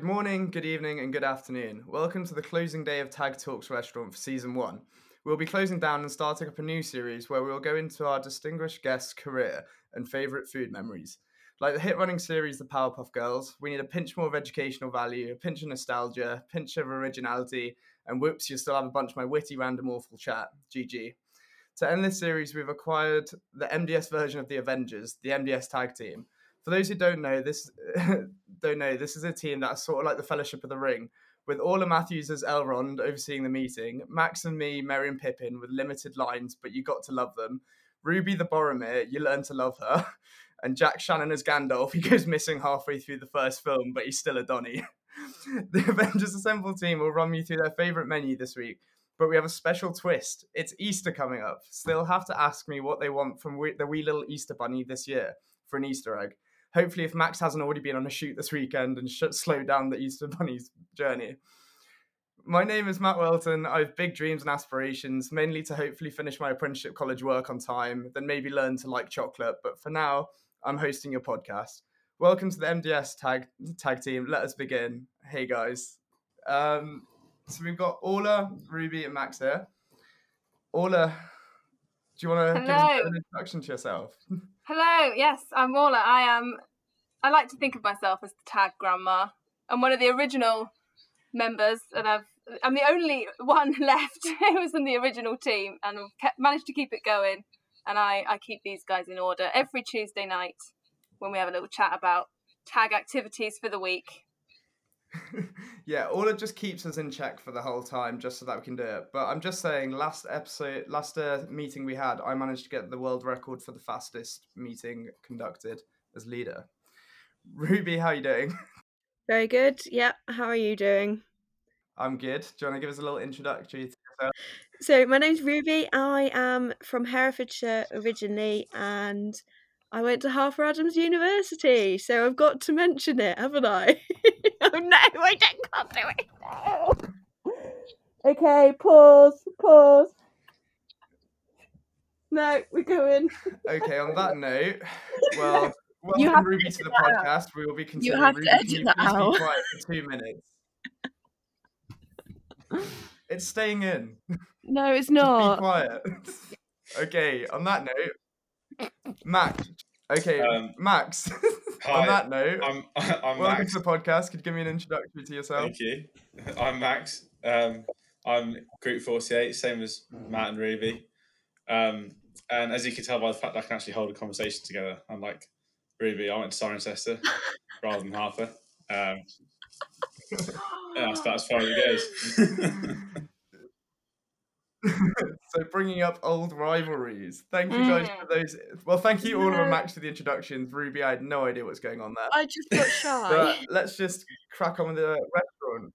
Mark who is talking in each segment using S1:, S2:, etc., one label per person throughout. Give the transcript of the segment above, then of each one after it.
S1: Good morning, good evening, and good afternoon. Welcome to the closing day of Tag Talks Restaurant for season one. We'll be closing down and starting up a new series where we will go into our distinguished guest's career and favourite food memories. Like the hit running series The Powerpuff Girls, we need a pinch more of educational value, a pinch of nostalgia, a pinch of originality, and whoops, you still have a bunch of my witty, random, awful chat. GG. To end this series, we've acquired the MDS version of the Avengers, the MDS tag team. For those who don't know, this don't know, this is a team that's sort of like the Fellowship of the Ring, with Orla Matthews as Elrond overseeing the meeting, Max and me, Merry and Pippin, with limited lines, but you got to love them. Ruby the Boromir, you learn to love her. And Jack Shannon as Gandalf, he goes missing halfway through the first film, but he's still a Donny. the Avengers Assemble team will run you through their favourite menu this week, but we have a special twist. It's Easter coming up, so they'll have to ask me what they want from the wee little Easter bunny this year for an Easter egg hopefully, if Max hasn't already been on a shoot this weekend and sh- slowed down the Easter Bunny's journey. My name is Matt Welton. I have big dreams and aspirations, mainly to hopefully finish my apprenticeship college work on time, then maybe learn to like chocolate. But for now, I'm hosting your podcast. Welcome to the MDS tag tag team. Let us begin. Hey guys. Um, so we've got Orla, Ruby, and Max here. Orla, do you want to give an introduction to yourself?
S2: Hello, yes, I'm Orla. I am. I like to think of myself as the tag grandma. I'm one of the original members, and I've. I'm the only one left who was in the original team, and I've kept, managed to keep it going. And I, I keep these guys in order every Tuesday night when we have a little chat about tag activities for the week.
S1: yeah, all it just keeps us in check for the whole time, just so that we can do it. But I'm just saying, last episode, last uh, meeting we had, I managed to get the world record for the fastest meeting conducted as leader. Ruby, how are you doing?
S3: Very good. Yeah, how are you doing?
S1: I'm good. Do you want to give us a little introductory to yourself?
S3: So, my name's Ruby. I am from Herefordshire originally, and I went to Harper Adams University, so I've got to mention it, haven't I? I don't can't do it. No. Okay, pause, pause. No, we're going.
S1: Okay, on that note, well, welcome Ruby to the podcast. We will be continuing.
S3: You have
S1: Ruby,
S3: to edit that out.
S1: Be quiet for two minutes. It's staying in.
S3: No, it's not.
S1: be quiet. okay, on that note, Max. Okay, um, Max.
S4: Hi,
S1: on that note,
S4: I'm, I'm
S1: welcome
S4: Max.
S1: to the podcast. Could you give me an introduction to yourself?
S4: Thank you. I'm Max. Um, I'm Group 48, same as Matt and Ruby. Um, and as you can tell by the fact I can actually hold a conversation together, unlike Ruby, I went to Cirencester rather than Harper. Um, yeah, that's about as far as it goes.
S1: so bringing up old rivalries. Thank you guys mm. for those. Well, thank you all of Max for the introductions. Ruby, I had no idea what's going on there.
S3: I just got shy.
S1: but let's just crack on with the restaurant.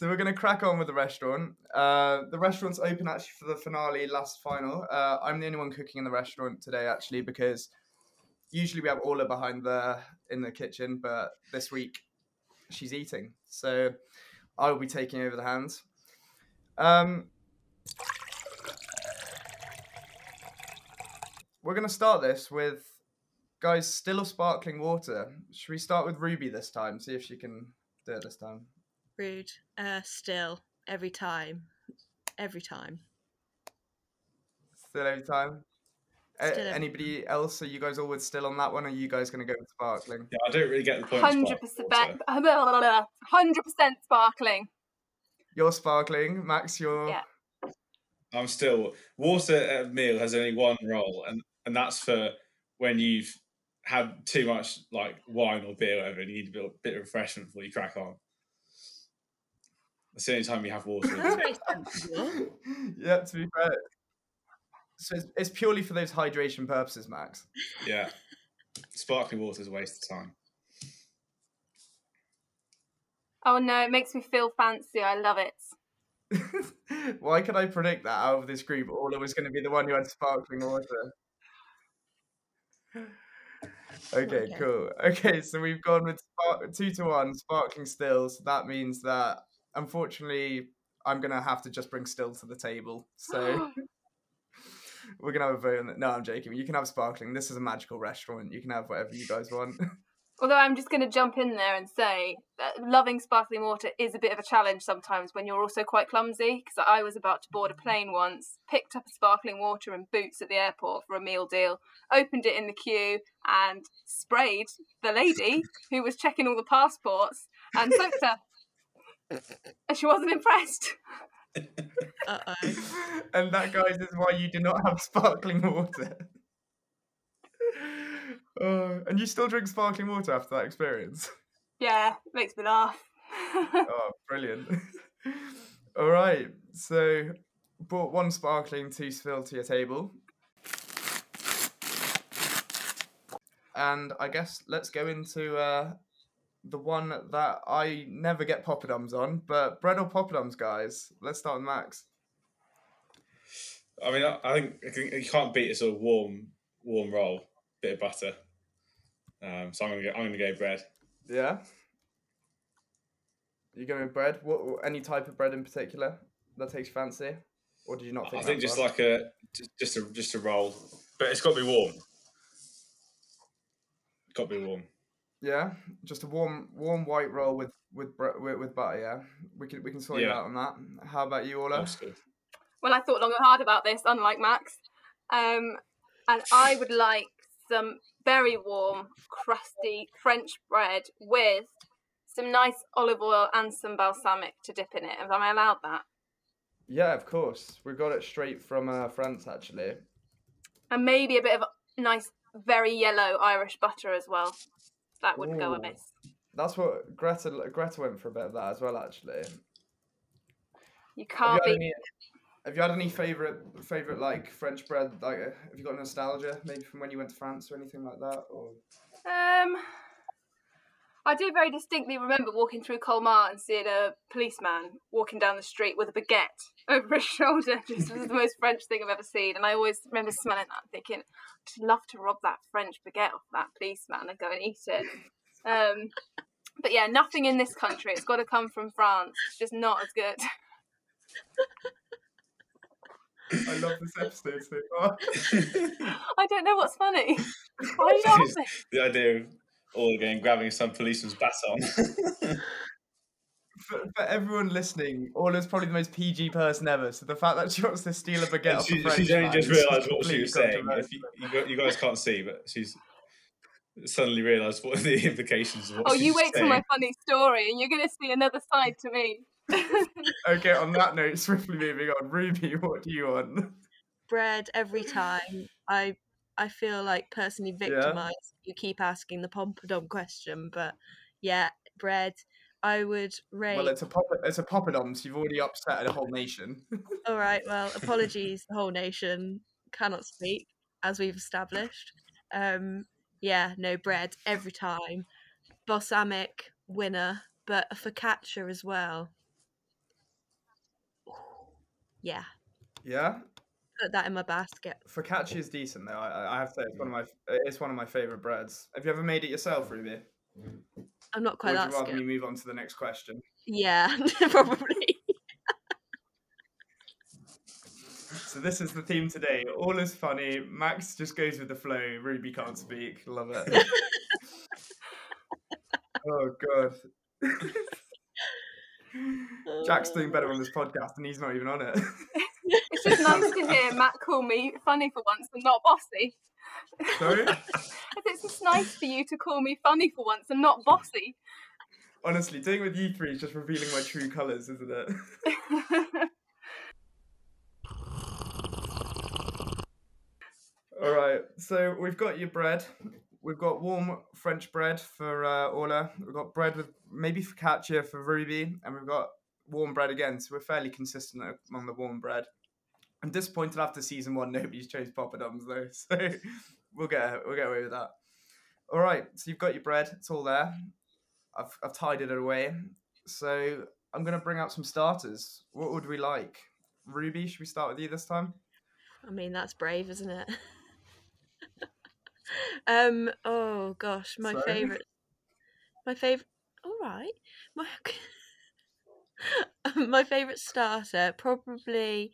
S1: So we're going to crack on with the restaurant. Uh, the restaurant's open actually for the finale, last final. Uh, I'm the only one cooking in the restaurant today actually because usually we have Orla behind the in the kitchen, but this week she's eating, so I will be taking over the hands. Um, we're going to start this with guys still of sparkling water. Should we start with Ruby this time? See if she can do it this time.
S3: Rude. Uh, still every time, every time.
S1: Still every time. Still a- anybody else? Are you guys always still on that one? Or are you guys going to go with sparkling?
S4: Yeah, I don't really get the point.
S2: Hundred percent. Hundred percent sparkling.
S1: You're sparkling, Max. You're.
S2: Yeah.
S4: I'm still water at a meal has only one role, and and that's for when you've had too much like wine or beer, or whatever, and you need a bit, bit of refreshment before you crack on. That's the only time you have water.
S1: yeah, to be fair. So it's, it's purely for those hydration purposes, Max.
S4: Yeah, sparkling water is a waste of time.
S2: Oh no, it makes me feel fancy. I love
S1: it. Why could I predict that out of this group? Orla was going to be the one who had sparkling water. Okay, okay, cool. Okay, so we've gone with spark- two to one, sparkling stills. That means that unfortunately, I'm gonna have to just bring still to the table. So we're gonna have a vote on that. No, I'm joking. You can have sparkling. This is a magical restaurant. You can have whatever you guys want.
S2: Although I'm just going to jump in there and say that loving sparkling water is a bit of a challenge sometimes when you're also quite clumsy. Because I was about to board a mm. plane once, picked up a sparkling water and boots at the airport for a meal deal, opened it in the queue, and sprayed the lady who was checking all the passports and soaked her. And she wasn't impressed.
S3: Uh oh.
S1: and that, guys, is why you do not have sparkling water. Oh, and you still drink sparkling water after that experience?
S2: Yeah, makes me laugh.
S1: oh, brilliant. All right, so brought one sparkling to spill to your table. And I guess let's go into uh, the one that I never get poppadoms on, but bread or poppadoms, guys. Let's start with Max.
S4: I mean, I, I think you can't beat a sort of warm, warm roll, bit of butter. Um, so I'm gonna go. I'm gonna go bread.
S1: Yeah. You going with bread? What any type of bread in particular that takes fancy, or did you not think?
S4: I think just
S1: far?
S4: like a just, just a just a roll, but it's got to be warm. Got to be warm.
S1: Yeah, just a warm, warm white roll with with with, with butter. Yeah, we can we can sort you out on that. How about you, Orla?
S4: That's good.
S2: well, I thought long and hard about this, unlike Max. Um, and I would like some very warm, crusty French bread with some nice olive oil and some balsamic to dip in it. Am I allowed that?
S1: Yeah, of course. We got it straight from uh, France, actually.
S2: And maybe a bit of nice, very yellow Irish butter as well. That wouldn't go amiss.
S1: That's what Greta Greta went for a bit of that as well, actually.
S2: You
S1: Have
S2: can't
S1: you, had any, have you had any favorite favorite like French bread? Like, have you got nostalgia maybe from when you went to France or anything like that? Or
S2: Um, I do very distinctly remember walking through Colmar and seeing a policeman walking down the street with a baguette over his shoulder. Just was the most French thing I've ever seen, and I always remember smelling that, and thinking, "I'd love to rob that French baguette off that policeman and go and eat it." Um, but yeah, nothing in this country. It's got to come from France. It's just not as good.
S1: I love this episode so far.
S2: I don't know what's funny. Why are you laughing?
S4: the idea of all again grabbing some policeman's baton.
S1: for, for everyone listening, Orla's probably the most PG person ever. So the fact that she wants to steal a baguette off
S4: she,
S1: a French
S4: she's only just realised what she was saying. If you, you, guys can't see, but she's suddenly realised what the implications of what
S2: Oh,
S4: she's
S2: you wait till
S4: saying.
S2: my funny story, and you're going to see another side to me.
S1: Okay, on that note, swiftly moving on. Ruby, what do you want?
S3: Bread every time. I I feel like personally victimized. You keep asking the pompadom question, but yeah, bread. I would rate.
S1: Well, it's a pop- it's a poppadom, so you've already upset a whole nation.
S3: All right. Well, apologies. the whole nation cannot speak, as we've established. Um, yeah, no bread every time. Balsamic winner, but a focaccia as well. Yeah,
S1: yeah,
S3: put that in my basket.
S1: focaccia is decent though. I, I have to say it's one of mm. my it's one of my favorite breads. Have you ever made it yourself, Ruby?
S3: I'm not quite.
S1: Or
S3: quite
S1: would
S3: that
S1: you rather
S3: skilled.
S1: me move on to the next question?
S3: Yeah, probably.
S1: So this is the theme today. All is funny. Max just goes with the flow. Ruby can't speak. Love it. oh god. Jack's doing better on this oh. podcast, and he's not even on it.
S2: It's just nice to hear Matt call me funny for once and not bossy.
S1: Sorry.
S2: It's just nice for you to call me funny for once and not bossy.
S1: Honestly, doing with you three is just revealing my true colours, isn't it? All right, so we've got your bread. We've got warm French bread for uh, Orla. We've got bread with maybe focaccia for Ruby, and we've got warm bread again. So we're fairly consistent on the warm bread. I'm disappointed after season one, nobody's chose poppadoms though, so we'll get we'll get away with that. All right, so you've got your bread. It's all there. I've I've tidied it away. So I'm gonna bring out some starters. What would we like? Ruby, should we start with you this time?
S3: I mean, that's brave, isn't it? um. Oh gosh, my favorite. My favorite. All right. My my favorite starter probably.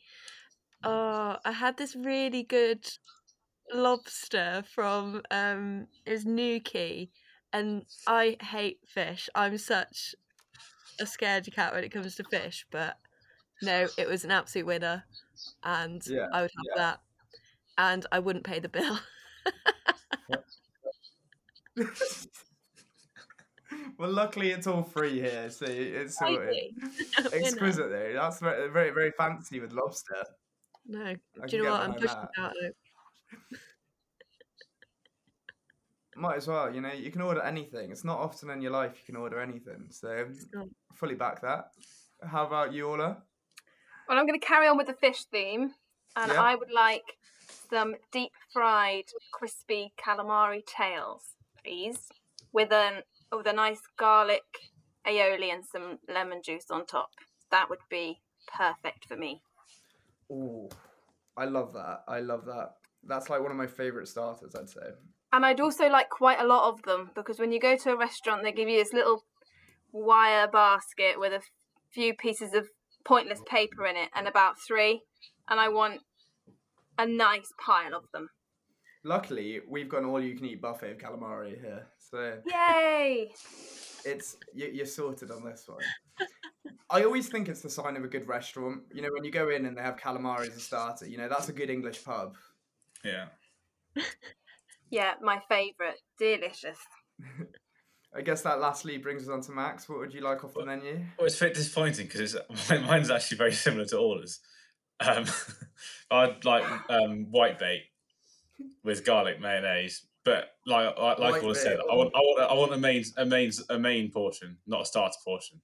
S3: Oh, I had this really good lobster from um is Nuki, and I hate fish. I'm such a scaredy cat when it comes to fish, but no, it was an absolute winner, and
S1: Yeah,
S3: I would have that, and I wouldn't pay the bill.
S1: well, luckily it's all free here, so it's sorted.
S3: Exquisite
S1: though. That's very, very, very fancy with lobster.
S3: No,
S1: I
S3: do you know what? I'm
S1: behind
S3: pushing
S1: that.
S3: out.
S1: Might as well, you know. You can order anything. It's not often in your life you can order anything. So fully back that. How about you, Orla?
S2: Well, I'm going to carry on with the fish theme, and
S1: Yeah.
S2: I would like some deep fried, crispy calamari tails, please, with an with a nice garlic aioli and some lemon juice on top. That would be perfect for me.
S1: Ooh, I love that. I love that. That's like one of my favorite starters, I'd say.
S2: And I'd also like quite a lot of them because when you go to a restaurant, they give you this little wire basket with a few pieces of pointless paper in it and about three. And I want a nice pile of them.
S1: Luckily, we've got an all-you-can-eat buffet of calamari here, so
S2: Yay!
S1: It's you, you're sorted on this one. I always think it's the sign of a good restaurant. You know, when you go in and they have calamari as a starter, you know that's a good English pub.
S4: Yeah.
S2: Yeah, my favourite. Delicious.
S1: I guess that lastly brings us on to Max. What would you like off the menu?
S4: Well, it's a bit disappointing because mine's actually very similar to Orla's. Um, I'd like um, white bait with garlic mayonnaise, but like like, like Orla said, I want I want I want a main a main a main portion, not a starter portion.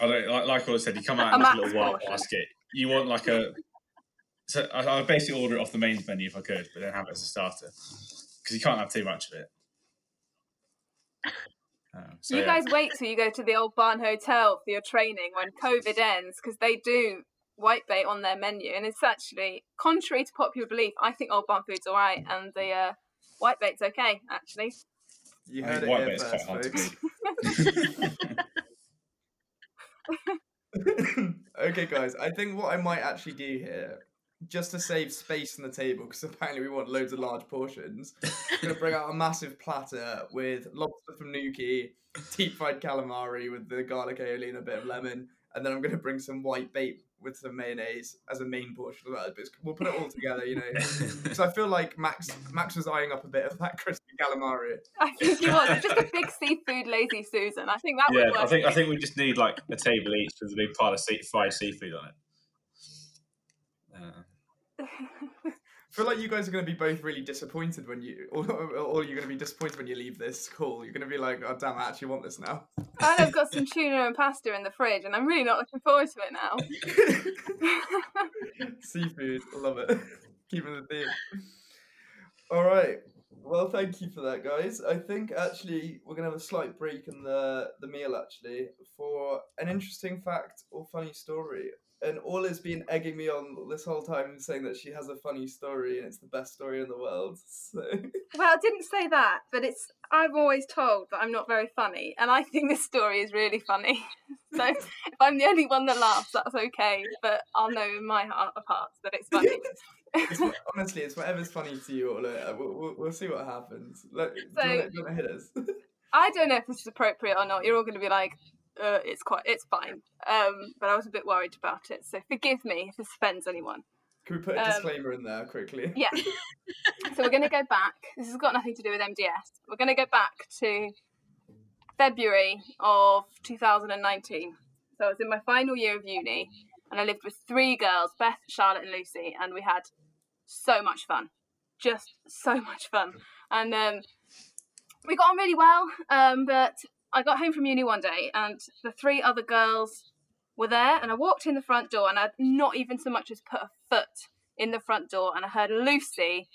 S4: I don't like like Orla said. You come out in a little white basket. You want like a. So I, I would basically order it off the mains menu if I could, but then have it as a starter because you can't have too much of it. Um, so,
S2: you
S4: yeah.
S2: guys wait till you go to the old barn hotel for your training when COVID ends because they do white bait on their menu and it's actually contrary to popular belief. I think old barn food's alright and the uh, white bait's okay actually.
S1: You
S4: I
S1: heard it
S4: white
S1: here
S4: quite
S1: first,
S4: hard to
S1: folks. okay, guys. I think what I might actually do here, just to save space on the table, because apparently we want loads of large portions, I'm gonna bring out a massive platter with lobster from Nuki, deep fried calamari with the garlic aioli and a bit of lemon, and then I'm gonna bring some white bait with some mayonnaise as a main portion of that. But we'll put it all together, you know. Because I feel like Max Max was eyeing up a bit of that crispy calamari.
S2: I think you was just a big seafood lazy Susan. I think that
S4: yeah,
S2: would work.
S4: I think I think we just need like a table each with a big pile of sea- fried seafood on it. Uh,
S1: I feel like you guys are going to be both really disappointed when you, or, or you're going to be disappointed when you leave this call. You're going to be like, oh damn, I actually want this now.
S2: and I've got some tuna and pasta in the fridge and I'm really not looking forward to it now.
S1: Seafood, I love it. Keeping the theme. All right. Well, thank you for that, guys. I think actually we're gonna have a slight break in the the meal actually for an interesting fact or funny story. And Orla's been egging me on this whole time, and saying that she has a funny story and it's the best story in the world. So
S2: Well, I didn't say that, but it's I'm always told that I'm not very funny, and I think this story is really funny. So if I'm the only one that laughs, that's okay. But I'll know in my heart of hearts that it's funny.
S1: it's, honestly, it's whatever's funny to you, Orla. Uh, We'll, we'll, we'll see what happens. Let,
S2: so,
S1: do you want to hit us?
S2: I don't know if this is appropriate or not. You're all going to be like, uh, "It's quite, it's fine." Um, but I was a bit worried about it, so forgive me if this offends anyone.
S1: Can we put a
S2: Um,
S1: disclaimer in there quickly?
S2: Yeah. so we're going to go back. This has got nothing to do with MDS. We're going to go back to February of 2019. So I was in my final year of uni, and I lived with three girls, Beth, Charlotte, and Lucy, and we had so much fun, just so much fun. And um, we got on really well. Um, but I got home from uni one day, and the three other girls were there, and I walked in the front door, and I'd not even so much as put a foot in the front door, and I heard Lucy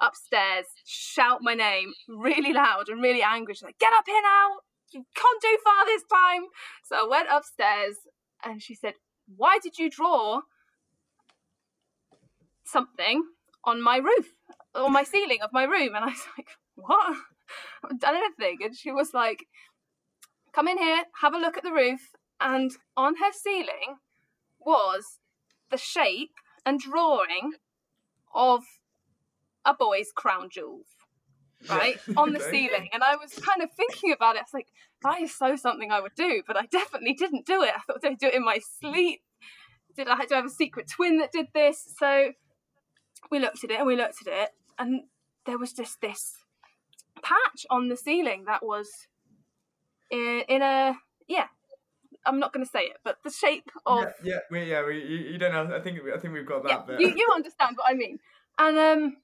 S2: upstairs shout my name really loud and really angry. She's like, "Get up here now! You can't do far this time." So I went upstairs, and she said, "Why did you draw something on my roof, or my ceiling of my room?" And I was like, "What? I haven't done anything." And she was like, "Come in here, have a look at the roof." And on her ceiling was the shape and drawing of a boy's crown jewels. right on the ceiling and i was kind of thinking about it i was like that is so something i would do but i definitely didn't do it i thought did i do it in my sleep did i do I have a secret twin that did this so we looked at it and we looked at it and there was just this patch on the ceiling that was in, in a yeah i'm not going to say it but the shape of
S1: Yeah, yeah, we, yeah. We, you, you don't know. I think I think we've got
S2: yeah,
S1: that bit.
S2: you, you understand what I mean. And um,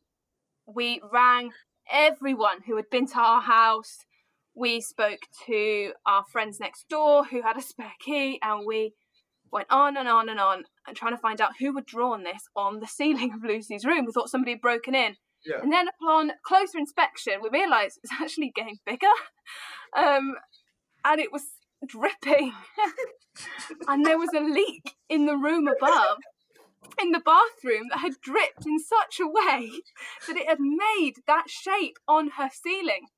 S2: we rang everyone who had been to our house. We spoke to our friends next door who had a spare key, and we went on and on and on and trying to find out who had drawn this on the ceiling of Lucy's room. We thought somebody had broken in.
S1: Yeah.
S2: And then upon closer inspection, we realised it was actually getting bigger. Um, and it was dripping. and there was a leak in the room above in the bathroom that had dripped in such a way that it had made that shape on her ceiling.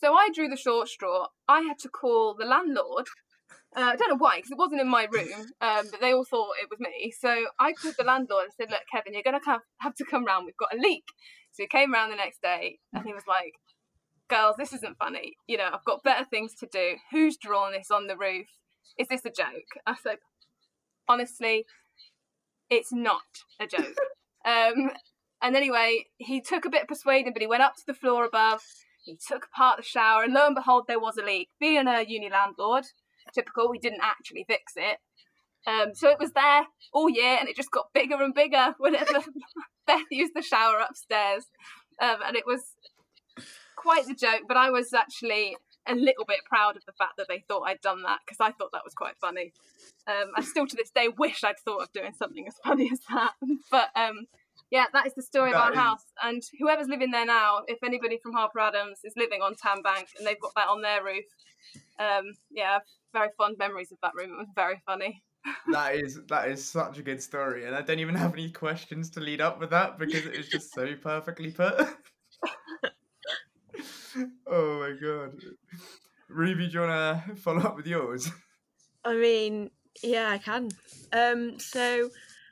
S2: So I drew the short straw. I had to call the landlord. Uh, I don't know why, because it wasn't in my room, um, but they all thought it was me. So I called the landlord and said, "Look, Kevin, you're going to have, have to come round. We've got a leak." So he came round the next day, and he was like, "Girls, this isn't funny. You know, I've got better things to do. Who's drawn this on the roof? Is this a joke?" I said, "Honestly, it's not a joke. Um, and anyway, he took a bit of persuading, but he went up to the floor above. He took apart the shower, and lo and behold, there was a leak. Being a uni landlord, typical, we didn't actually fix it. Um, so it was there all year, and it just got bigger and bigger whenever Beth used the shower upstairs. Um, and it was quite the joke, but I was actually a little bit proud of the fact that they thought I'd done that because I thought that was quite funny. Um, I still to this day wish I'd thought of doing something as funny as that. But um, yeah, that is the story of our
S1: is-
S2: house. And whoever's living there now, if anybody from Harper Adams is living on Tan Bank and they've got that on their roof, um, yeah, very fond memories of that room. It was very funny.
S1: that is that is such a good story, and I don't even have any questions to lead up with that because it is just so perfectly put. oh my god, Ruby, do you wanna follow up with yours?
S3: I mean, yeah, I can. Um, so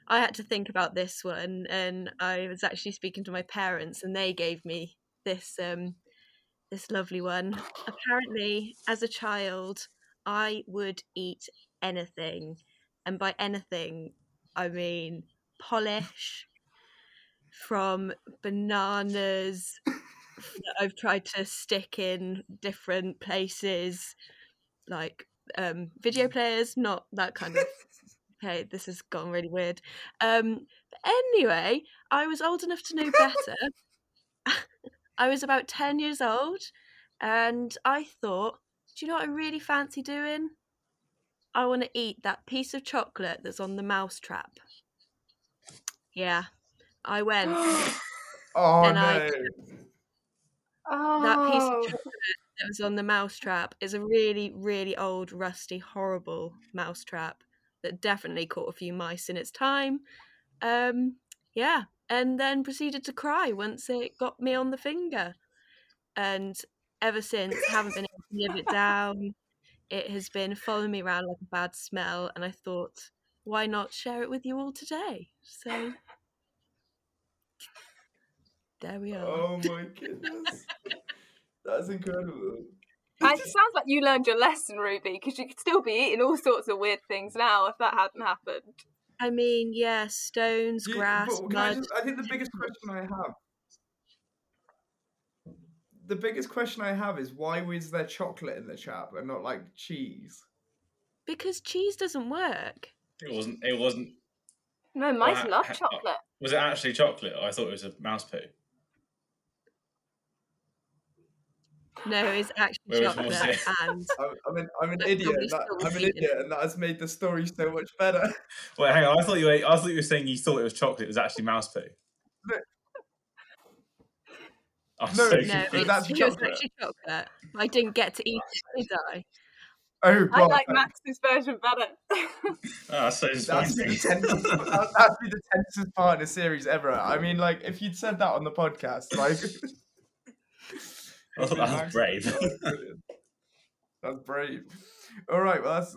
S3: I had to think about this one, and I was actually speaking to my parents, and they gave me this um, this lovely one. Apparently, as a child, I would eat anything, and by anything, I mean polish from bananas I've tried to stick in different places, like um, video players, not that kind of. Okay, this has gone really weird. Um, but anyway, I was old enough to know better. I was about 10 years old, and I thought, do you know what I really fancy doing? I want to eat that piece of chocolate that's on the mouse trap. Yeah, I went.
S1: Oh
S3: And
S1: no,
S3: I-
S2: Oh,
S3: that piece of chocolate that was on the mousetrap is a really, really old, rusty, horrible mousetrap that definitely caught a few mice in its time. Um, yeah, and then proceeded to cry once it got me on the finger, and ever since haven't been able to live it down. It has been following me around like a bad smell, and I thought, why not share it with you all today? So there we are.
S1: oh my goodness, that's incredible.
S2: it sounds like you learned your lesson, Ruby, because you could still be eating all sorts of weird things now if that hadn't happened.
S3: I mean, yeah, stones,
S1: You-
S3: grass,
S1: but can I,
S3: mud.
S1: just- I think the biggest question I have, the biggest question I have is why was there chocolate in the trap and not like cheese?
S3: Because cheese doesn't work.
S4: It wasn't. It wasn't.
S2: No, mice
S4: ha-
S2: love
S4: ha-
S2: chocolate.
S4: Was it actually chocolate? Or I thought it was a mouse poo.
S3: No, it's actually
S4: Where
S3: chocolate.
S4: Morse?
S3: And
S1: I'm, I'm an, I'm an idiot. That, I'm an idiot, and that has made the story so much better.
S4: Wait, hang on. I thought you. Were, I thought you were saying you thought it was chocolate. It was actually mouse poo.
S1: No.
S4: I'm
S1: No,
S4: so
S1: it's-
S3: no,
S1: it was
S3: it's
S1: actually
S3: just
S1: chocolate.
S3: actually chocolate. I didn't get to eat it, did I?
S1: Oh god,
S2: I like Max's version better.
S4: Oh, that's so
S1: That's the
S4: spicy.
S1: tensest, that- that'd be the tensest part of the series ever. I mean, like, if you'd said that on the podcast, like,
S4: I thought that was brave.
S1: That's brave. All right, well, that's.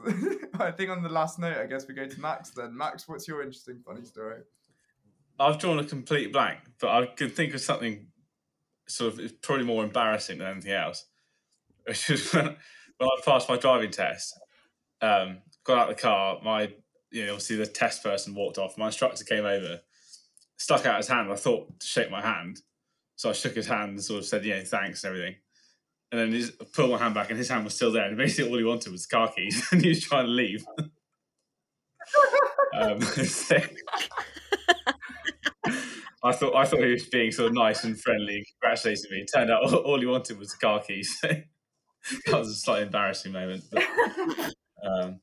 S1: I think on the last note, I guess we go to Max then. Max, what's your interesting, funny story?
S4: I've drawn a complete blank, but I can think of something sort of probably more embarrassing than anything else. Which was when, when I passed my driving test, um, got out of the car, my you know, obviously the test person walked off. My instructor came over, stuck out his hand. I thought to shake my hand, so I shook his hand and sort of said, "Yeah, thanks and everything." And then he just pulled my hand back, and his hand was still there. And basically, all he wanted was car keys, and he was trying to leave. um, so- I thought I thought he was being sort of nice and friendly, and congratulating me. It Turned out all, all he wanted was the car keys. that was a slightly embarrassing moment. But, um,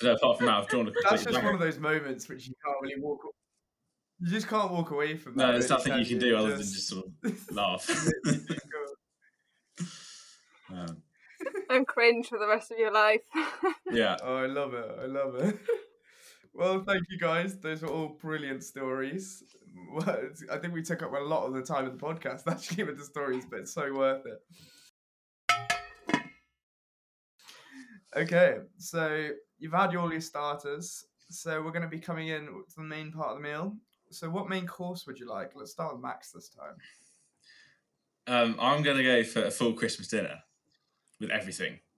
S4: but apart from that, I've drawn a complete
S1: That's just
S4: blank.
S1: one of those moments which you can't really walk. You just can't walk away from. That.
S4: No,
S1: there's
S4: nothing you can do other than just sort of laugh. um,
S2: and cringe for the rest of your life.
S4: yeah,
S1: Oh, I love it. I love it. Well, thank you guys. Those were all brilliant stories. I think we took up a lot of the time of the podcast actually with the stories, but it's so worth it. Okay, so you've had all your starters. So we're going to be coming in to the main part of the meal. So what main course would you like? Let's start with Max this time.
S4: um, I'm going to go for a full Christmas dinner with everything.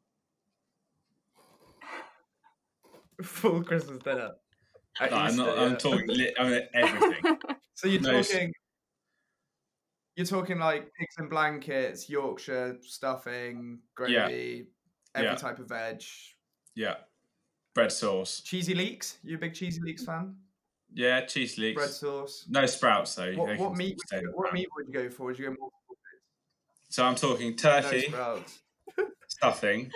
S1: Full Christmas dinner.
S4: No, I'm not.
S1: Easter,
S4: I'm talking. Li- I mean everything.
S1: So you're
S4: No,
S1: talking, you're talking like pigs and blankets, Yorkshire stuffing, gravy, every
S4: Yeah.
S1: type of veg,
S4: Yeah, bread sauce.
S1: cheesy leeks. You a big cheesy leeks fan?
S4: Yeah, cheese leeks.
S1: Bread sauce.
S4: No sprouts though.
S1: What, what meat? Would you, what meat would you go for? Would you go more
S4: So I'm talking
S1: no
S4: turkey,
S1: sprouts?
S4: stuffing,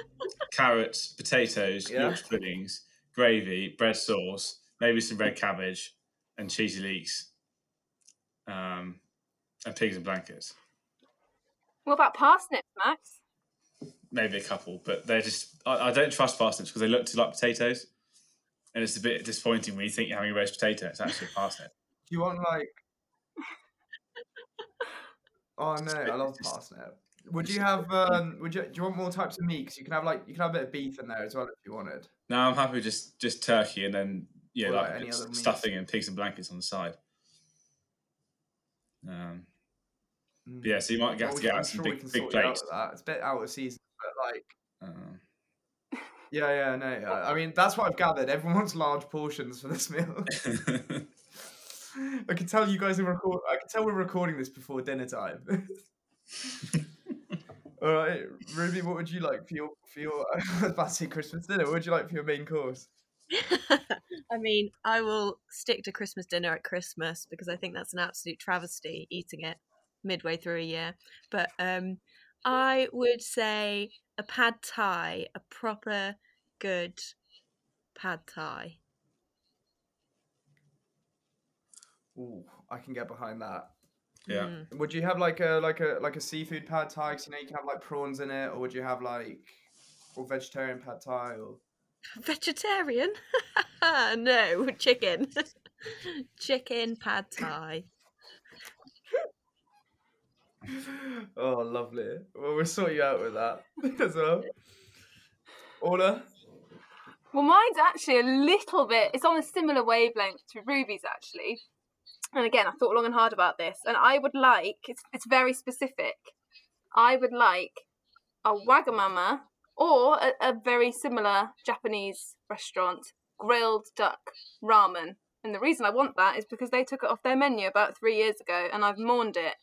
S4: carrots, potatoes,
S1: Yeah.
S4: Yorkshire puddings, gravy, bread sauce, maybe some red cabbage, and cheesy leeks, um, and pigs and blankets.
S2: what about parsnips, Max?
S4: Maybe a couple, but they're just. I, I don't trust parsnips because they look too like potatoes, and it's a bit disappointing when you think you're having a roast potato. It's actually a parsnip.
S1: Do you want like? Oh no, I love parsnip. Would you have? Um, would you? Do you want more types of meat? 'Cause you can have like you can have a bit of beef in there as well if you wanted.
S4: No, I'm happy with just just turkey and then yeah,
S1: Or, like,
S4: like
S1: any
S4: s-
S1: other
S4: stuffing and pigs and blankets on the side. Um,
S1: Mm.
S4: yeah, so you might get
S1: Well,
S4: to get out some
S1: sure
S4: big big plates.
S1: It's a bit out of season, but like,
S4: Um,
S1: yeah, yeah, no. yeah. I mean, that's what I've gathered. Everyone wants large portions for this meal. I can tell you guys are record. I can tell we're recording this before dinner time. All right, Ruby, what would you like for your for your I was about to say Christmas dinner? What would you like for your main course?
S3: I mean, I will stick to Christmas dinner at Christmas because I think that's an absolute travesty eating it midway through a year. But um, I would say a pad thai, a proper good pad thai.
S1: Ooh, I can get behind that.
S4: yeah,
S3: Mm.
S1: Would you have like a like a like a seafood pad thai? 'Cause, you know you can have like prawns in it, or would you have like or vegetarian pad thai or
S3: Vegetarian? no, chicken. chicken pad thai.
S1: oh, lovely. Well, we'll sort you out with that as well. Order.
S2: Well, mine's actually a little bit. It's on a similar wavelength to Ruby's actually. And again, I thought long and hard about this, and I would like. It's it's very specific. I would like a Wagamama or a, a very similar Japanese restaurant grilled duck ramen. And the reason I want that is because they took it off their menu about three years ago, and I've mourned it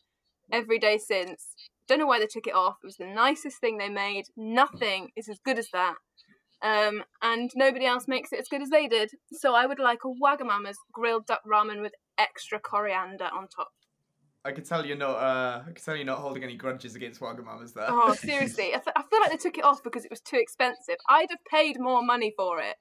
S2: every day since. Don't know why they took it off. It was the nicest thing they made. Nothing is as good as that um, and nobody else makes it as good as they did. So I would like a Wagamama's grilled duck ramen with extra coriander on top.
S1: I can tell you're not. Uh, I can tell you're not holding any grudges against Wagamamas there.
S2: Oh, seriously, I, th- I feel like they took it off because it was too expensive. I'd have paid more money for it.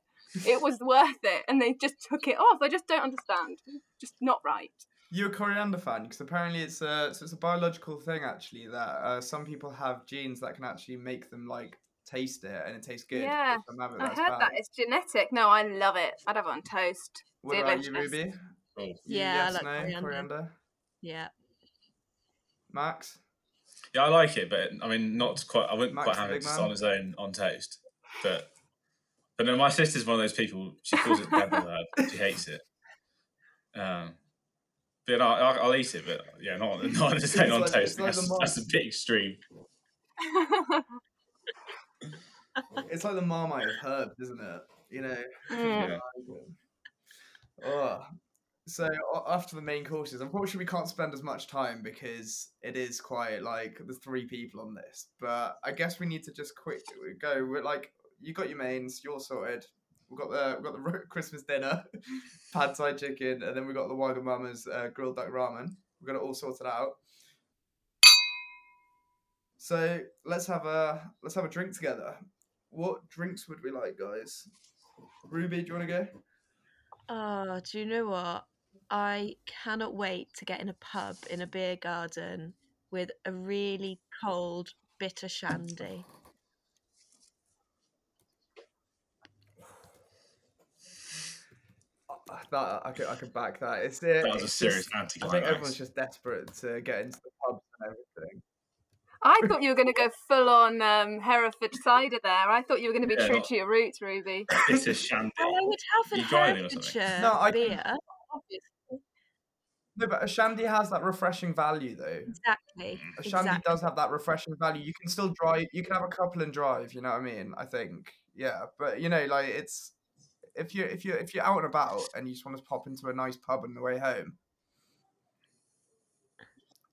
S2: It was worth it, and they just took it off. I just don't understand. Just not right.
S1: You're a coriander fan because apparently it's a so it's a biological thing actually that uh, some people have genes that can actually make them like taste it and it tastes good.
S2: Yeah,
S1: Some have it,
S2: I heard
S1: bad.
S2: that it's genetic. No, I love it. I'd have it on toast.
S1: What about you. Ruby? You
S3: Yeah, I
S1: yes,
S3: like
S1: no,
S3: coriander.
S1: coriander.
S3: Yeah.
S1: Max.
S4: yeah, I like it, but I mean, not quite. I wouldn't
S1: Max
S4: quite have it just
S1: man?
S4: on its own on toast, but but no, my sister's one of those people. She calls it devil herb. She hates it. Um, But no, I'll, I'll eat it, but yeah, not not necessarily on
S1: like-
S4: toast.
S1: it's like
S4: that's, that's a bit extreme.
S1: It's like the Marmite of herbs, isn't it? You know.
S2: Mm.
S4: Yeah.
S1: Oh. So after the main courses, unfortunately, we can't spend as much time because it is quite like there's three people on this. But I guess we need to just quick go. We're like, you got your mains, you're sorted. We've got the we've got the Christmas dinner, pad thai chicken, and then we've got the Wagamama's uh, grilled duck ramen. We've got it all sorted out. So let's have a let's have a drink together. What drinks would we like, guys? Ruby, do you want to go?
S3: Oh, do you know what? I cannot wait to get in a pub in a beer garden with a really cold, bitter shandy.
S1: That I could I could back that. It's it,
S4: That was a
S1: it's
S4: serious
S1: just- I
S4: anti-climax.
S1: think everyone's just desperate to get into the pubs and everything.
S2: I thought you were going to go full on um, Hereford cider there. I thought you were going to be
S4: Yeah,
S2: true
S4: not-
S2: to your roots, Ruby.
S4: bitter shandy.
S3: Well, I would have
S4: You
S3: a
S4: driving?
S3: Herefordshire
S1: No, I
S3: beer. Obviously.
S1: No, but a shandy has that refreshing value though.
S3: Exactly.
S1: A shandy
S3: exactly.
S1: does have that refreshing value. You can still drive. You can have a couple and drive. You know what I mean? I think. Yeah, but you know, like it's if you if you if you're out and about and you just want to pop into a nice pub on the way home.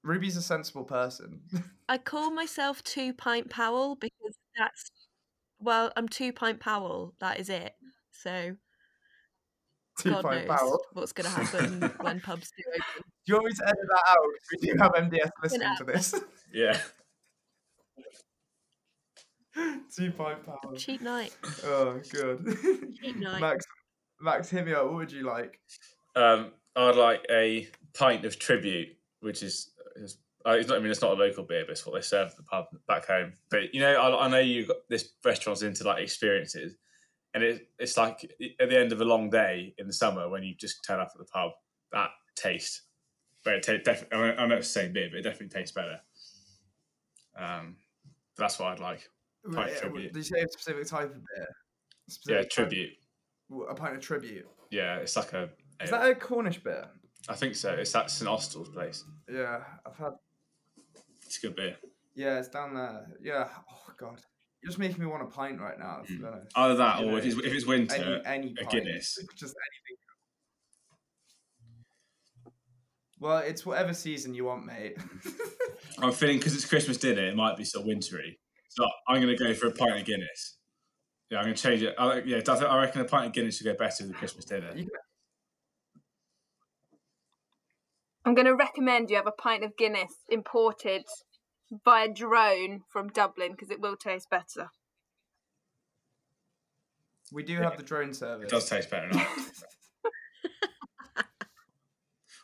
S1: Ruby's a sensible person.
S3: I call myself Two Pint Powell because that's well, I'm Two Pint Powell. That is it. So
S1: Two
S3: God
S1: pint
S3: knows
S1: barrel.
S3: what's going to happen when pubs do open.
S1: Do you want me to edit that out? We do have MDS listening to this.
S4: Yeah.
S1: Two pint power.
S3: Cheap night.
S1: Oh, good.
S3: Cheap night.
S1: Max, Max, hit me up. What would you like?
S4: Um, I'd like a pint of tribute, which is, is uh, it's not. I mean, it's not a local beer, but it's what they serve at the pub back home. But you know, I, I know you got this restaurant's into like experiences, and it, it's like at the end of a long day in the summer when you just turn up at the pub. That taste, but it ta- definitely. I, mean, I know it's the same beer, but it definitely tastes better. Um, that's what I'd like. Pint tribute.
S1: Did you say a specific type of beer?
S4: Yeah,
S1: Specific type-
S4: tribute.
S1: a pint of tribute.
S4: Yeah, it's like a.
S1: Is that a Cornish beer?
S4: I think so. It's at St Austell's place.
S1: Yeah, I've had.
S4: It's good beer.
S1: Yeah, it's down there. Yeah. Oh God, you're just making me want a pint right now.
S4: Mm. Either that,
S1: You
S4: or
S1: know,
S4: if it's if it's winter,
S1: any any
S4: a
S1: pint,
S4: Guinness.
S1: just anything. Well, it's whatever season you want, mate.
S4: I'm feeling because it's Christmas dinner, it might be sort of wintry. So I'm going to go for a pint of Guinness. Yeah, I'm going to change it. I, yeah, I, reckon a pint of Guinness would go better with the Christmas dinner.
S1: You can-
S2: I'm going to recommend you have a pint of Guinness imported by a drone from Dublin because it will taste better.
S1: we do have the drone service.
S4: It does taste better. Now.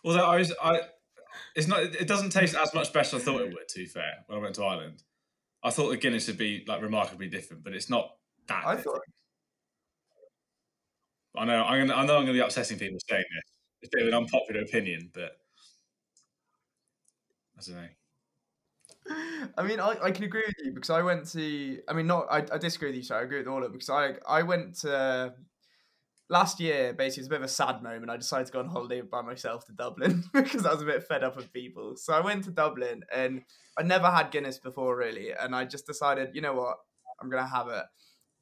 S4: Although I was, I, it's not. It doesn't taste as much better as I thought it would. To be fair, when I went to Ireland, I thought the Guinness would be like remarkably different, but it's not that.
S1: I
S4: different.
S1: thought.
S4: I know. I'm gonna. I know. I'm gonna be upsetting people saying this. It's a bit of an unpopular opinion, but I don't know.
S1: I mean, I, I can agree with you because I went to. I mean, not. I, I disagree with you. Sorry, I agree with all of it because I I went to last year. Basically, it's a bit of a sad moment. I decided to go on holiday by myself to Dublin because I was a bit fed up with people. So I went to Dublin and I never had Guinness before really, and I just decided, you know what, I'm gonna have it.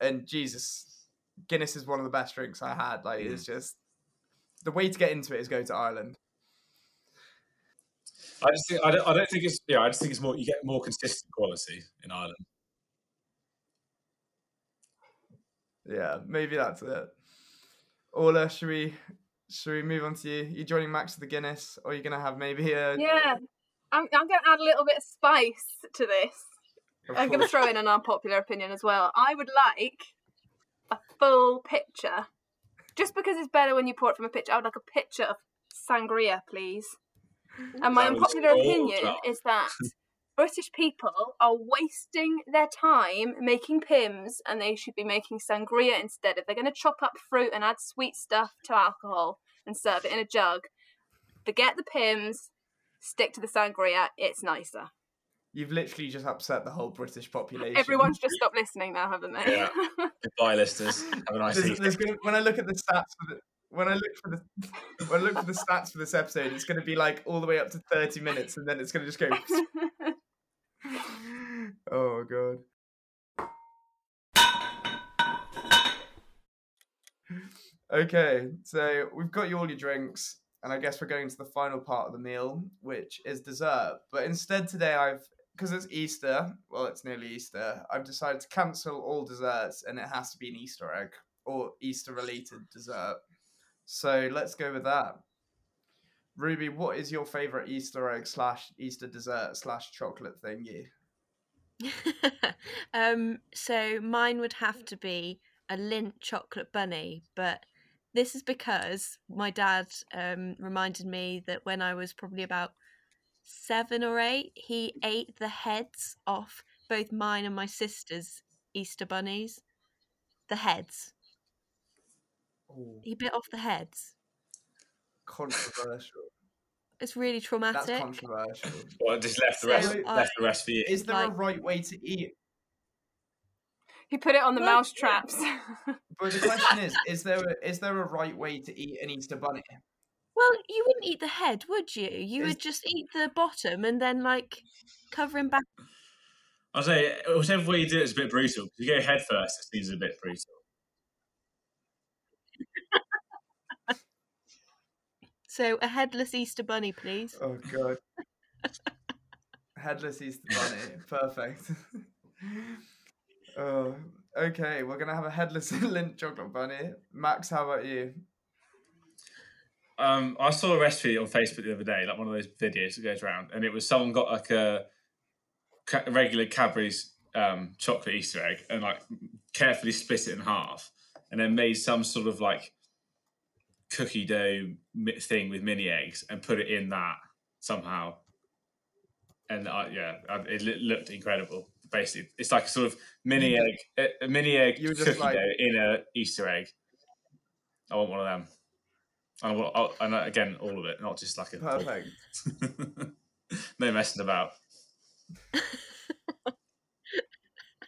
S1: And Jesus, Guinness is one of the best drinks I had. Like it's mm. just the way to get into it is go to Ireland.
S4: I just think I don't, I don't think it's yeah. I just think it's more you get more consistent quality in Ireland.
S1: Yeah, maybe that's it. Orla, should we should we move on to you? You joining Max with the Guinness, or are you gonna have maybe a?
S2: Yeah, I'm, I'm going to add a little bit of spice to this.
S1: of
S2: I'm going to throw in an unpopular opinion as well. I would like a full picture, just because it's better when you pour it from a picture. I would like a picture of sangria, please. And my unpopular opinion
S4: drop.
S2: is that British people are wasting their time making Pimm's, and they should be making sangria instead. If they're going to chop up fruit and add sweet stuff to alcohol and serve it in a jug, forget the Pimm's. Stick to the sangria. It's nicer.
S1: You've literally just upset the whole British population.
S2: Everyone's just stopped listening now, haven't they?
S4: Yeah. Goodbye, listeners. Have a nice
S1: There's,
S4: evening.
S1: there's gonna, when I look at the stats for the when I look for the when I look for the stats for this episode, it's going to be like all the way up to thirty minutes, and then it's going to just go. oh god. Okay, so we've got you all your drinks, and I guess we're going to the final part of the meal, which is dessert. But instead today, I've because it's Easter. Well, it's nearly Easter. I've decided to cancel all desserts, and it has to be an Easter egg or Easter related dessert. So let's go with that. Ruby, what is your favorite Easter egg slash Easter dessert slash chocolate thingy?
S3: um, so mine would have to be a Lindt chocolate bunny, but this is because my dad um, reminded me that when I was probably about seven or eight, he ate the heads off both mine and my sister's Easter bunnies. The heads.
S1: Ooh,
S3: He bit off the heads.
S1: controversial.
S3: It's really traumatic.
S1: That's controversial.
S4: Well, just left the
S3: So
S4: rest.
S3: I-
S4: left the rest for you.
S1: Is there a right way to eat?
S2: he put it on the
S3: Well,
S2: mouse traps.
S1: But the question is: Is there a, is there a right way to eat an Easter bunny?
S3: Well, you wouldn't eat the head, would you? You
S1: Is-
S3: would just eat the bottom and then like cover him back.
S4: I'll say whichever way you do it is a bit brutal. If you go head first, it seems a bit brutal.
S3: So a headless Easter bunny, please.
S1: Oh god. Headless Easter bunny. Perfect. oh, okay. We're gonna have a headless Lindt chocolate bunny. Max, how about you?
S4: Um, I saw a recipe on Facebook the other day, like one of those videos that goes around, and it was someone got like a ca- regular Cadbury's um, chocolate Easter egg and like carefully split it in half, and then made some sort of like cookie dough thing with mini eggs and put it in that somehow. And I yeah, I, it looked incredible. Basically, it's like a sort of mini egg, a, mini egg
S1: You
S4: cookie
S1: like-
S4: dough in a Easter egg. I want one of them. And, I want, I'll- and uh, again, all of it, not just like a
S1: Perfect.
S4: no messing about.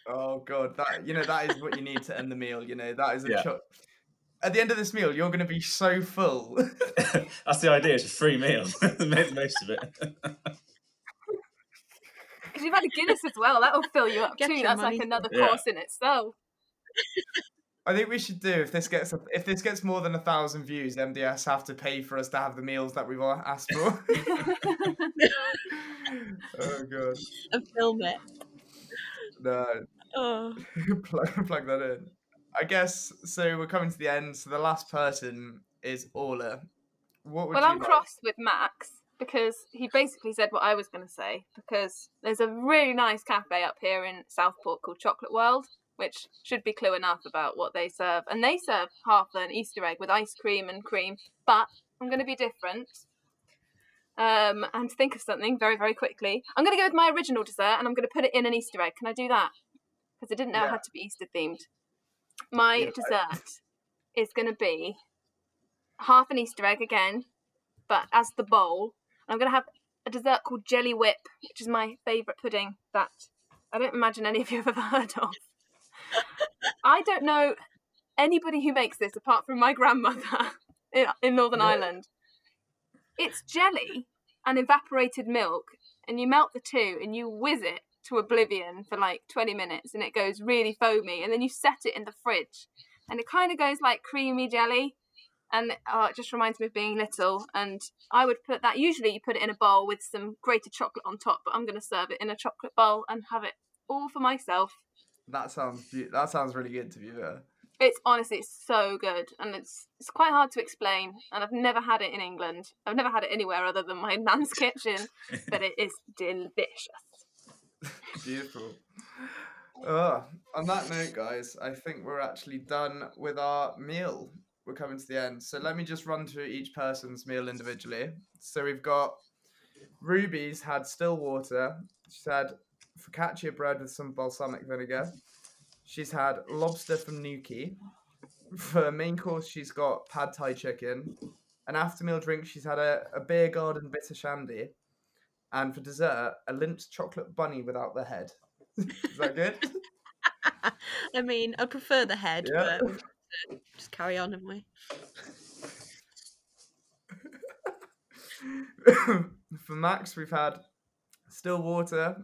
S1: Oh god, that you know that is what you need to end the meal. You know that is a
S4: Yeah.
S1: At the end of this meal, you're gonna be so full.
S4: That's the idea. It's a free meal. Make the most of it.
S2: Because you've had a Guinness as well, that'll fill you up
S3: Get
S2: too.
S3: your
S2: That's like another.
S4: Yeah.
S2: course in itself.
S1: I think we should do if this gets if this gets more than a thousand views, MDS have to pay for us to have the meals that we've all asked for. oh god,
S3: And film it.
S1: no,
S3: Oh.
S1: plug, plug that in. I guess so. We're coming to the end. So the last person is Orla. What would you well,
S2: I'm
S1: like?
S2: cross with Max because he basically said what I was going to say. Because there's a really nice cafe up here in Southport called Chocolate World, which should be clue enough about what they serve. And they serve half an Easter egg with ice cream and cream. But I'm going to be different. Um, and think of something very, very quickly. I'm going to go with my original dessert and I'm going to put it in an Easter egg. Can I do that? Because I didn't know it had to be Easter themed. My
S1: Yeah, I-
S2: dessert is going to be half an Easter egg again, but as the bowl. I'm going to have a dessert called Jelly Whip, which is my favourite pudding that I don't imagine any of you have ever heard of. I don't know anybody who makes this apart from my grandmother in, in Northern? Ireland. It's jelly and evaporated milk, and you melt the two and you whiz it to oblivion for like 20 minutes, and it goes really foamy, and then you set it in the fridge, and it kind of goes like creamy jelly and oh, it just reminds me of being little. And I would put that. Usually, you put it in a bowl with some grated chocolate on top, but I'm going to serve it in a chocolate bowl and have it all for myself.
S1: That sounds that sounds really good to be fair.
S2: It's honestly it's so good, and it's it's quite hard to explain. And I've never had it in England. I've never had it anywhere other than my nan's kitchen, but it is delicious.
S1: Beautiful. Oh, on that note, guys, I think we're actually done with our meal. We're coming to the end. So let me just run through each person's meal individually. So we've got Ruby's had still water. She's had focaccia bread with some balsamic vinegar. She's had lobster from Nuki. For main course, she's got pad thai chicken. An after meal drink, she's had a, a beer garden bitter shandy. And for dessert, a Lindt chocolate bunny without the head. Is that good?
S3: I mean, I prefer the head,
S1: Yeah.
S3: but just carry on, haven't we?
S1: For Max, we've had still water,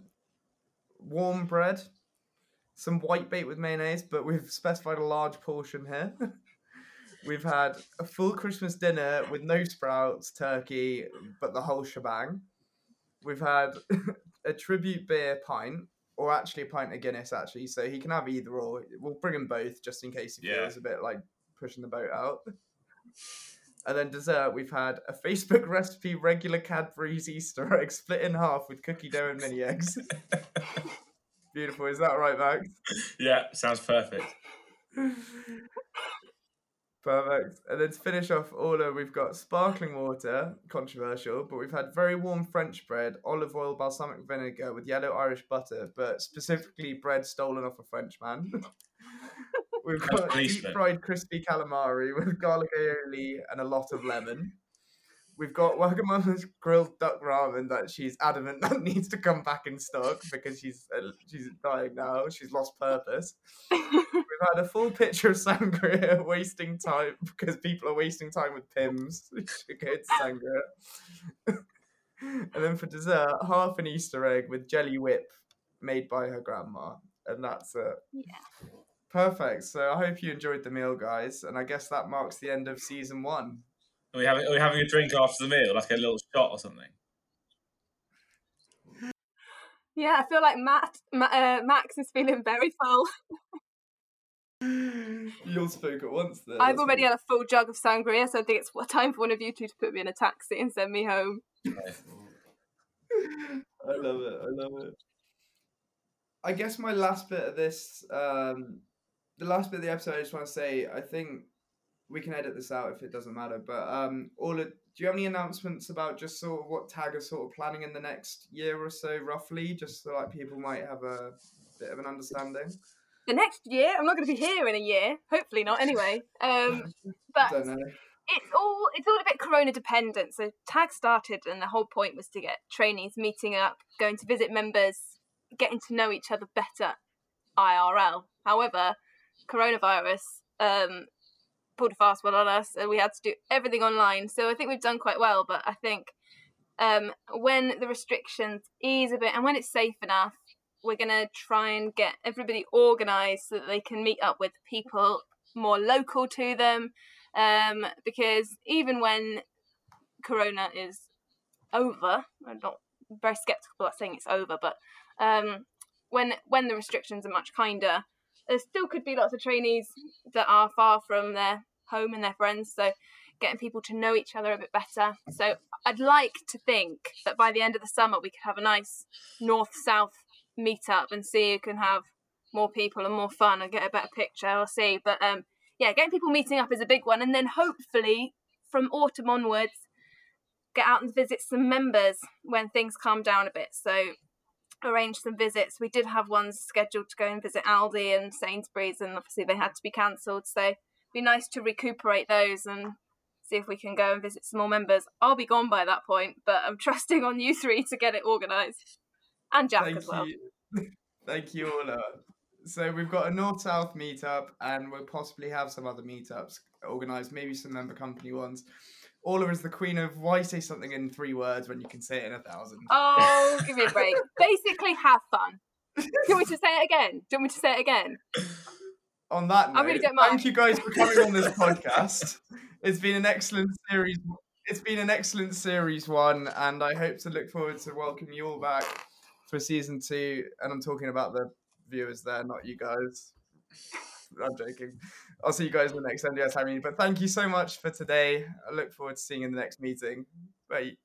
S1: warm bread, some white bait with mayonnaise, but we've specified a large portion here. we've had a full Christmas dinner with no sprouts, turkey, but the whole shebang. We've had a tribute beer pint, or actually a pint of Guinness, actually. So he can have either or. We'll bring them both just in case he
S4: Yeah.
S1: feels a bit like pushing the boat out. And then dessert, we've had a Facebook recipe regular Cadbury's Easter egg split in half with cookie dough and mini eggs. Beautiful, is that right, Max?
S4: Yeah, sounds perfect.
S1: Perfect. And then to finish off order, we've got sparkling water, controversial, but we've had very warm French bread, olive oil, balsamic vinegar with yellow Irish butter, but specifically bread stolen off a Frenchman. we've got deep fried crispy calamari with garlic aioli and a lot of lemon. We've got Wagamama's grilled duck ramen that she's adamant that needs to come back in stock because she's uh, she's dying now. She's lost purpose. We've had a full picture of sangria wasting time because people are wasting time with Pimm's. Should go to sangria. and then for dessert, half an Easter egg with jelly whip made by her grandma. And that's it.
S2: Yeah.
S1: Perfect. So I hope you enjoyed the meal, guys. And I guess that marks the end of season one.
S4: Are we having are we having a drink after the meal, like a little shot or something?
S2: Yeah, I feel like Matt, Ma- uh, Max is feeling very full.
S1: You all spoke at once there.
S2: I've already
S1: good.
S2: had a full jug of sangria, so I think it's time for one of you two to put me in a taxi and send me home.
S1: I love it. I love it. I guess my last bit of this, um, the last bit of the episode, I just want to say, I think we can edit this out if it doesn't matter. But um, all of, do you have any announcements about just sort of what Tag is sort of planning in the next year or so, roughly, just so like people might have a bit of an understanding?
S2: The next year, I'm not going to be here in a year. Hopefully not. Anyway, um, but it's all it's all a bit corona dependent so tag started and the whole point was to get trainees meeting up going to visit members getting to know each other better irl however coronavirus um pulled a fast one on us and we had to do everything online. So i think we've done quite well but i think um when the restrictions ease a bit and when it's safe enough we're going to try and get everybody organized so that they can meet up with people more local to them. Um, because even when Corona is over, I'm not very skeptical about saying it's over, but um, when when the restrictions are much kinder, there still could be lots of trainees that are far from their home and their friends. So getting people to know each other a bit better. So I'd like to think that by the end of the summer we could have a nice north south meetup and see who can have more people and more fun and get a better picture. I'll see, but um, yeah, getting people meeting up is a big one, and then hopefully from autumn onwards, get out and visit some members when things calm down a bit. So arrange some visits. We did have ones scheduled to go and visit Aldi and Sainsbury's, and obviously they had to be cancelled. So be nice to recuperate those and see if we can go and visit some more members. I'll be gone by that point, but I'm trusting on you three to get it organised, and Jack
S1: Thank
S2: as well.
S1: you. Thank you, Orla. So we've got a North South meetup, and we'll possibly have some other meetups organised, maybe some member company ones. Orla is the queen of why say something in three words when you can say it in a thousand.
S2: Oh, give me a break. Basically, have fun. Do you want me to say it again? Do you want me to say it again?
S1: On that note,
S2: I really don't mind.
S1: thank you guys for coming on this podcast. It's been an excellent series. It's been an excellent series one, and I hope to look forward to welcoming you all back for season two. And I'm talking about the viewers there, not you guys. I'm joking. I'll see you guys in the next NDS meeting. But thank you so much for today. I look forward to seeing you in the next meeting. Bye.